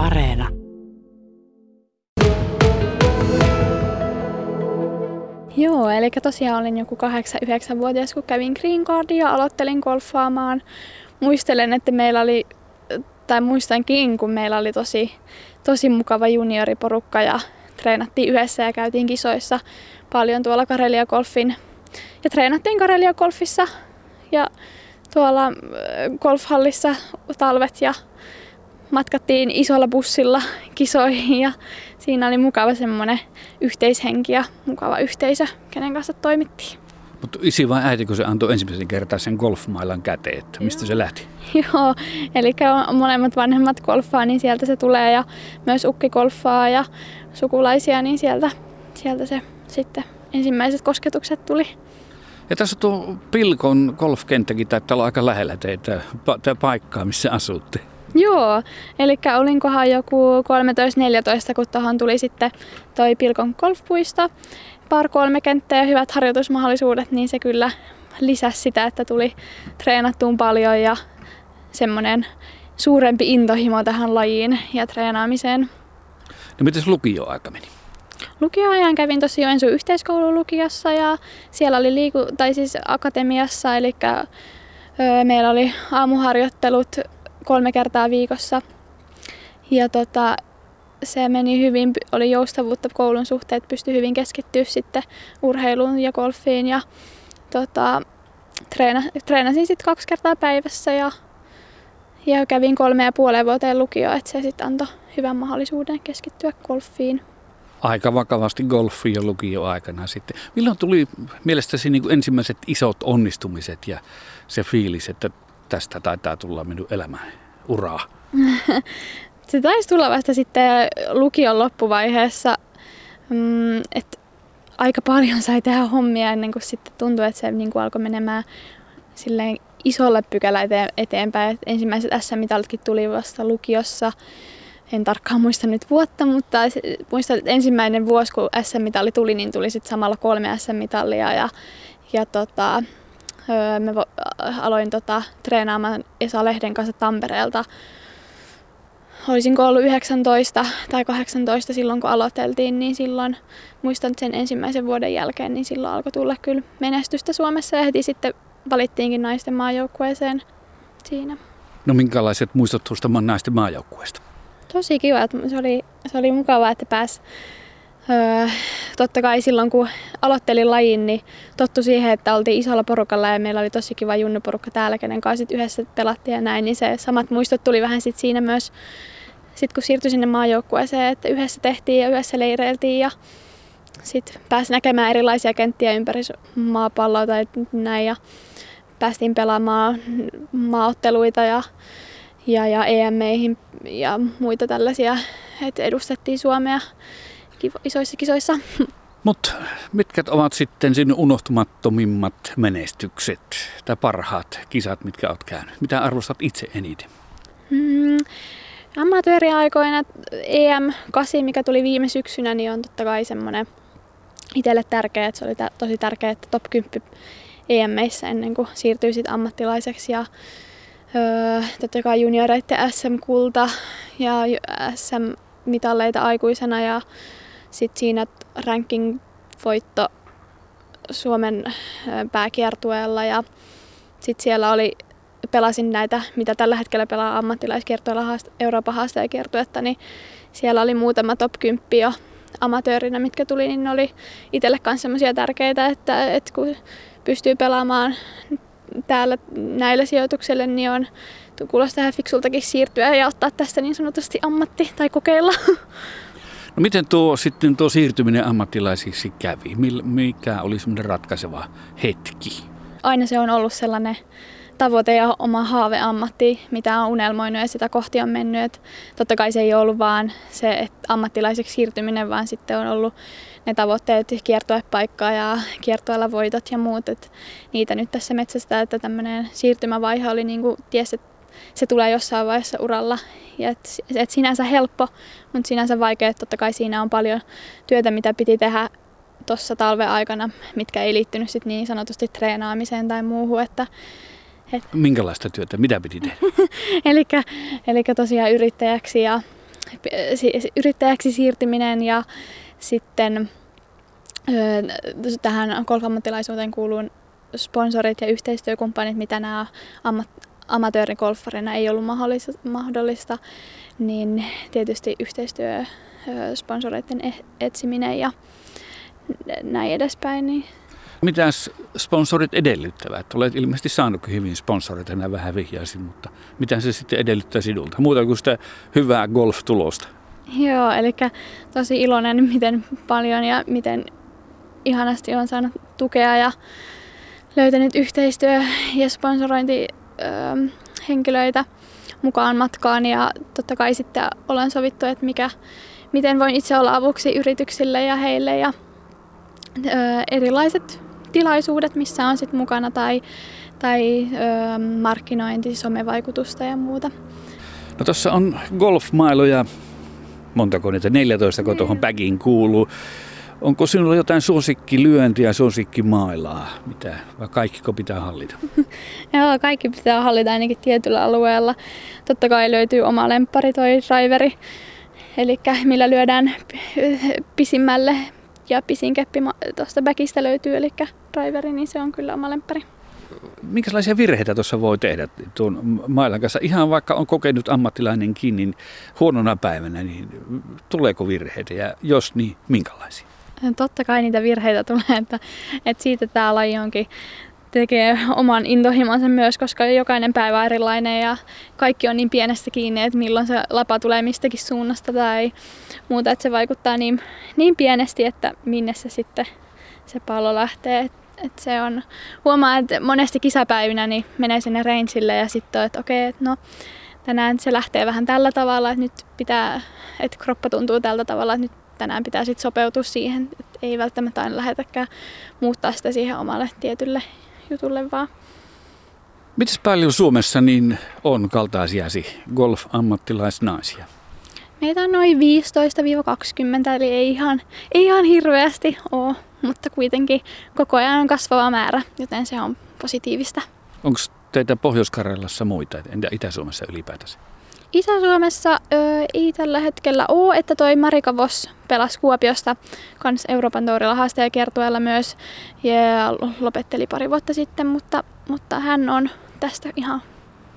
Areena. Joo, eli tosiaan olin joku 8-9-vuotias, kun kävin Green Cardia ja aloittelin golfaamaan. Muistelen, että meillä oli, tai muistankin, kun meillä oli tosi, tosi mukava junioriporukka ja treenattiin yhdessä ja käytiin kisoissa paljon tuolla Karelia Golfin. Ja treenattiin Karelia Golfissa ja tuolla äh, golfhallissa talvet ja matkattiin isolla bussilla kisoihin ja siinä oli mukava semmoinen yhteishenki ja mukava yhteisö, kenen kanssa toimittiin. Mutta isi vai äiti, kun se antoi ensimmäisen kertaa sen golfmailan käteen, että mistä se lähti? Joo, eli molemmat vanhemmat golfaa, niin sieltä se tulee ja myös ukki golfaa ja sukulaisia, niin sieltä, sieltä se sitten ensimmäiset kosketukset tuli. Ja tässä tuo Pilkon golfkenttäkin taitaa olla aika lähellä teitä, paikkaa, missä asutte. Joo, eli olinkohan joku 13-14, kun tuohon tuli sitten toi Pilkon golfpuisto, par kolme kenttää ja hyvät harjoitusmahdollisuudet, niin se kyllä lisäsi sitä, että tuli treenattuun paljon ja semmoinen suurempi intohimo tähän lajiin ja treenaamiseen. No miten lukioaika meni? Lukioajan kävin tosiaan Ensu yhteiskoululukiossa ja siellä oli liiku, tai siis akatemiassa, eli meillä oli aamuharjoittelut kolme kertaa viikossa. Ja tota, se meni hyvin, oli joustavuutta koulun suhteet, pystyi hyvin keskittyä sitten urheiluun ja golfiin ja tota, treena, treenasin sitten kaksi kertaa päivässä ja, ja kävin kolme ja puoleen vuoteen lukioon, että se sitten antoi hyvän mahdollisuuden keskittyä golfiin. Aika vakavasti golfiin jo lukioaikana sitten. Milloin tuli mielestäsi niin kuin ensimmäiset isot onnistumiset ja se fiilis, että tästä taitaa tulla minun elämään uraa? se taisi tulla vasta sitten lukion loppuvaiheessa, mm, että aika paljon sai tehdä hommia ennen kuin sitten tuntui, että se niin kuin alkoi menemään silleen isolle pykälä eteenpäin. Ensimmäiset SM-mitalitkin tuli vasta lukiossa. En tarkkaan muista nyt vuotta, mutta muistan, että ensimmäinen vuosi, kun SM-mitali tuli, niin tuli sitten samalla kolme SM-mitalia. Ja, ja tota, mä aloin tota, treenaamaan Esa Lehden kanssa Tampereelta. Olisinko ollut 19 tai 18 silloin, kun aloiteltiin, niin silloin muistan sen ensimmäisen vuoden jälkeen, niin silloin alkoi tulla kyllä menestystä Suomessa ja heti sitten valittiinkin naisten maajoukkueeseen siinä. No minkälaiset muistot tuosta naisten maajoukkueesta? Tosi kiva, että se oli, se oli mukavaa, että pääsi Öö, totta kai silloin kun aloittelin lajin, niin tottu siihen, että oltiin isolla porukalla ja meillä oli tosi kiva junnuporukka täällä, kenen kanssa sit yhdessä pelattiin ja näin, niin se samat muistot tuli vähän sit siinä myös, sit kun siirtyi sinne maajoukkueeseen, että yhdessä tehtiin ja yhdessä leireiltiin ja sitten pääsi näkemään erilaisia kenttiä ympäri maapalloa tai näin ja päästiin pelaamaan maaotteluita ja, ja, ja EM-meihin ja muita tällaisia, että edustettiin Suomea isoissa kisoissa. Mutta mitkä ovat sitten sinun unohtumattomimmat menestykset tai parhaat kisat, mitkä olet käynyt? Mitä arvostat itse eniten? Mm, amatööriaikoina EM8, mikä tuli viime syksynä, niin on totta kai semmoinen itselle tärkeä, että se oli tosi tärkeä, että top 10 EMissä ennen kuin siirtyy sitten ammattilaiseksi. Ja, öö, totta kai junioreiden SM-kulta ja SM-mitalleita aikuisena ja sitten siinä ranking-voitto Suomen pääkiertueella ja sitten siellä oli, pelasin näitä, mitä tällä hetkellä pelaa ammattilaiskiertueella Euroopan haastajakiertuetta, niin siellä oli muutama top 10 jo amatöörinä, mitkä tuli, niin ne oli itselle kanssa semmoisia tärkeitä, että, että kun pystyy pelaamaan täällä näillä sijoituksille, niin on kuulostaa ihan fiksultakin siirtyä ja ottaa tästä niin sanotusti ammatti tai kokeilla. No miten tuo sitten tuo siirtyminen ammattilaisiksi kävi? Mikä oli semmoinen ratkaiseva hetki? Aina se on ollut sellainen tavoite ja oma haaveammatti, mitä on unelmoinut ja sitä kohti on mennyt. Et totta kai se ei ollut vaan se että ammattilaiseksi siirtyminen, vaan sitten on ollut ne tavoitteet, kiertuepaikka ja kiertueella voitot ja muut. Et niitä nyt tässä metsästä, että tämmöinen siirtymävaihe oli niin kuin, että se tulee jossain vaiheessa uralla. Ja et, et sinänsä helppo, mutta sinänsä vaikea. Totta kai siinä on paljon työtä, mitä piti tehdä tuossa talven aikana, mitkä ei liittynyt sit niin sanotusti treenaamiseen tai muuhun. Että, et... Minkälaista työtä? Mitä piti tehdä? eli tosiaan yrittäjäksi ja yrittäjäksi siirtyminen ja sitten tähän golfammattilaisuuteen kuuluu sponsorit ja yhteistyökumppanit, mitä nämä ammat, amatöörikolffarina ei ollut mahdollista, niin tietysti yhteistyö, sponsoreiden e-, etsiminen ja näin edespäin. Niin Mitäs sponsorit edellyttävät? Olet ilmeisesti saanut hyvin sponsoreita, nämä vähän vihjaisin, mutta mitä se sitten edellyttää sinulta? Muuta kuin sitä hyvää golf-tulosta. Joo, eli tosi iloinen, miten paljon ja miten ihanasti on saanut tukea ja löytänyt yhteistyö- ja sponsorointihenkilöitä mukaan matkaan ja totta kai sitten olen sovittu, että mikä, miten voin itse olla avuksi yrityksille ja heille ja ö, erilaiset tilaisuudet, missä on sitten mukana tai, tai ö, markkinointi, somevaikutusta ja muuta. No tuossa on golfmailoja, montako niitä, 14 kun tuohon bagiin kuuluu. Onko sinulla jotain suosikkilyöntiä, suosikkimailaa, mitä, vai kaikki pitää hallita? Joo, kaikki pitää hallita ainakin tietyllä alueella. Totta kai löytyy oma lemppari, toi driveri, eli millä lyödään pisimmälle ja pisin keppi tuosta backista löytyy, eli driveri, niin se on kyllä oma lemppari. Minkälaisia virheitä tuossa voi tehdä tuon mailan kanssa? Ihan vaikka on kokenut ammattilainenkin, niin huonona päivänä, niin tuleeko virheitä ja jos niin, minkälaisia? Totta kai niitä virheitä tulee, että, että siitä tämä laji onkin tekee oman intohimonsa myös, koska jokainen päivä on erilainen ja kaikki on niin pienestä kiinni, että milloin se lapa tulee mistäkin suunnasta tai muuta, että se vaikuttaa niin, niin pienesti, että minne se sitten se pallo lähtee. Et, et se on, huomaa, että monesti kisapäivinä niin menee sinne rangeille ja sitten että okei, okay, no tänään se lähtee vähän tällä tavalla, että nyt pitää, että kroppa tuntuu tällä tavalla, että nyt tänään pitää sitten sopeutua siihen, että ei välttämättä aina lähetäkään muuttaa sitä siihen omalle tietylle jutulle vaan. Mitäs paljon Suomessa niin on kaltaisiasi golf-ammattilaisnaisia? Meitä on noin 15-20, eli ei ihan, ei ihan hirveästi ole, mutta kuitenkin koko ajan on kasvava määrä, joten se on positiivista. Onko teitä Pohjois-Karjalassa muita, entä Itä-Suomessa ylipäätänsä? Itä-Suomessa ö, ei tällä hetkellä ole, että toi Marika Voss pelasi Kuopiosta kans Euroopan tourilla haastajakiertueella myös ja lopetteli pari vuotta sitten, mutta, mutta hän on tästä ihan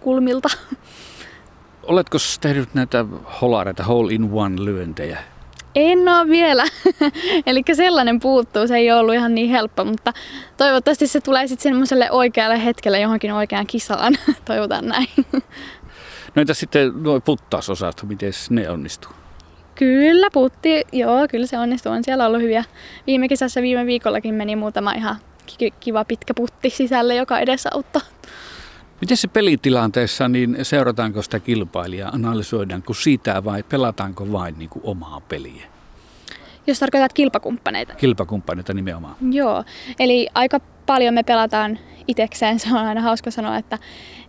kulmilta. Oletko tehnyt näitä holareita, hole in one lyöntejä? En ole vielä. Eli sellainen puuttuu. Se ei ollut ihan niin helppo, mutta toivottavasti se tulee sitten semmoiselle oikealle hetkelle johonkin oikeaan kisaan. Toivotaan näin. No entä sitten nuo puttausosasto, miten ne onnistuu? Kyllä, putti, joo, kyllä se onnistuu. On siellä ollut hyviä. Viime kesässä viime viikollakin meni muutama ihan kiva pitkä putti sisälle, joka auttaa. Miten se pelitilanteessa, niin seurataanko sitä kilpailijaa, analysoidaanko sitä vai pelataanko vain niin kuin omaa peliä? Jos tarkoitat kilpakumppaneita. Kilpakumppaneita nimenomaan. Joo, eli aika paljon me pelataan itekseen. Se on aina hauska sanoa, että,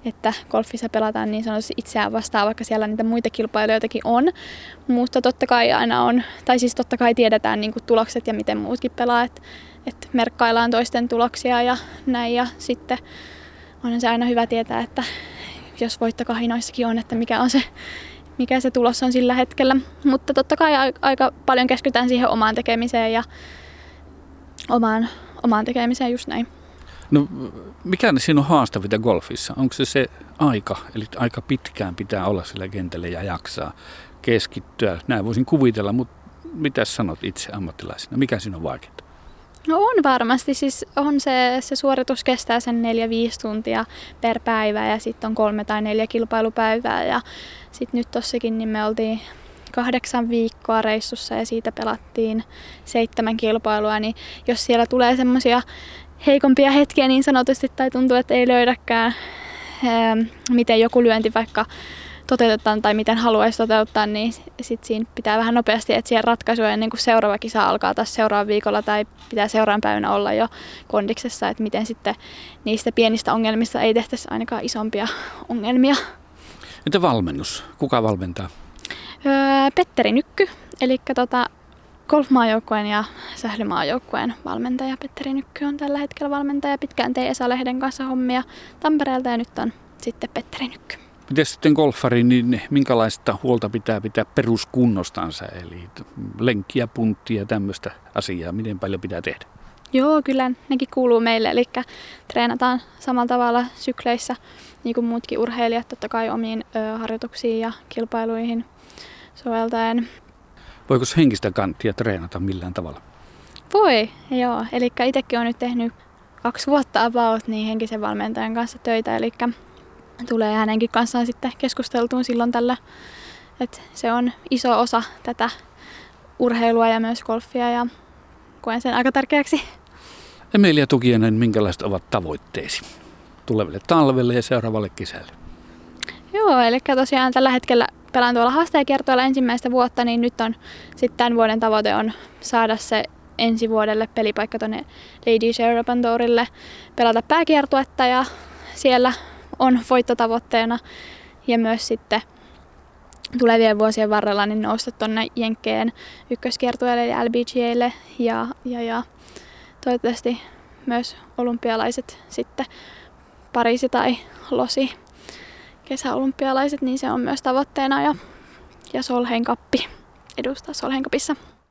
että golfissa pelataan niin sanotusti itseään vastaan, vaikka siellä niitä muita kilpailijoitakin on. Mutta totta kai aina on, tai siis totta kai tiedetään niin kuin tulokset ja miten muutkin pelaa, että, että merkkaillaan toisten tuloksia ja näin. Ja sitten on se aina hyvä tietää, että jos voittokahinoissakin on, että mikä on se mikä se tulos on sillä hetkellä. Mutta totta kai aika paljon keskitytään siihen omaan tekemiseen ja omaan, omaan tekemiseen just näin. No mikä siinä on haastavinta golfissa? Onko se se aika, eli aika pitkään pitää olla sillä kentällä ja jaksaa keskittyä? Näin voisin kuvitella, mutta mitä sanot itse ammattilaisena? Mikä siinä on vaikeaa? No on varmasti, siis on se, se suoritus kestää sen 4-5 tuntia per päivä ja sitten on kolme tai neljä kilpailupäivää. Ja sitten nyt tossakin niin me oltiin kahdeksan viikkoa reissussa ja siitä pelattiin seitsemän kilpailua, niin jos siellä tulee semmoisia heikompia hetkiä niin sanotusti tai tuntuu, että ei löydäkään, miten joku lyönti vaikka toteutetaan tai miten haluaisi toteuttaa, niin sit siinä pitää vähän nopeasti etsiä ratkaisuja ennen kuin seuraava kisa alkaa taas seuraavalla viikolla tai pitää seuraavan päivänä olla jo kondiksessa, että miten sitten niistä pienistä ongelmista ei tehtäisi ainakaan isompia ongelmia. Entä valmennus? Kuka valmentaa? Öö, Petteri Nykky, eli tota, golfmaajoukkueen ja sählymaajoukkueen valmentaja Petteri Nykky on tällä hetkellä valmentaja. Pitkään tein Esa Lehden kanssa hommia Tampereelta ja nyt on sitten Petteri Nykky. Miten sitten golfari, niin minkälaista huolta pitää pitää peruskunnostansa, eli lenkkiä, punttia ja tämmöistä asiaa, miten paljon pitää tehdä? Joo, kyllä nekin kuuluu meille, eli treenataan samalla tavalla sykleissä, niin kuin muutkin urheilijat, totta kai omiin ö, harjoituksiin ja kilpailuihin soveltaen. Voiko henkistä kanttia treenata millään tavalla? Voi, joo. Eli itsekin olen nyt tehnyt kaksi vuotta about niin henkisen valmentajan kanssa töitä, eli tulee hänenkin kanssaan sitten keskusteltuun silloin tällä, että se on iso osa tätä urheilua ja myös golfia ja koen sen aika tärkeäksi. Emilia Tukienen, minkälaiset ovat tavoitteesi tuleville talvelle ja seuraavalle kesälle? Joo, eli tosiaan tällä hetkellä pelaan tuolla haastajakiertoilla ensimmäistä vuotta, niin nyt on sitten tämän vuoden tavoite on saada se ensi vuodelle pelipaikka tuonne Lady Sherapan Tourille, pelata pääkiertuetta ja siellä on voittotavoitteena ja myös sitten tulevien vuosien varrella niin nousta tuonne Jenkkeen ykköskiertueelle ja LBGAlle ja, ja, ja toivottavasti myös olympialaiset sitten Pariisi tai Losi kesäolympialaiset, niin se on myös tavoitteena ja, ja Solhein kappi edustaa Solhein kapissa.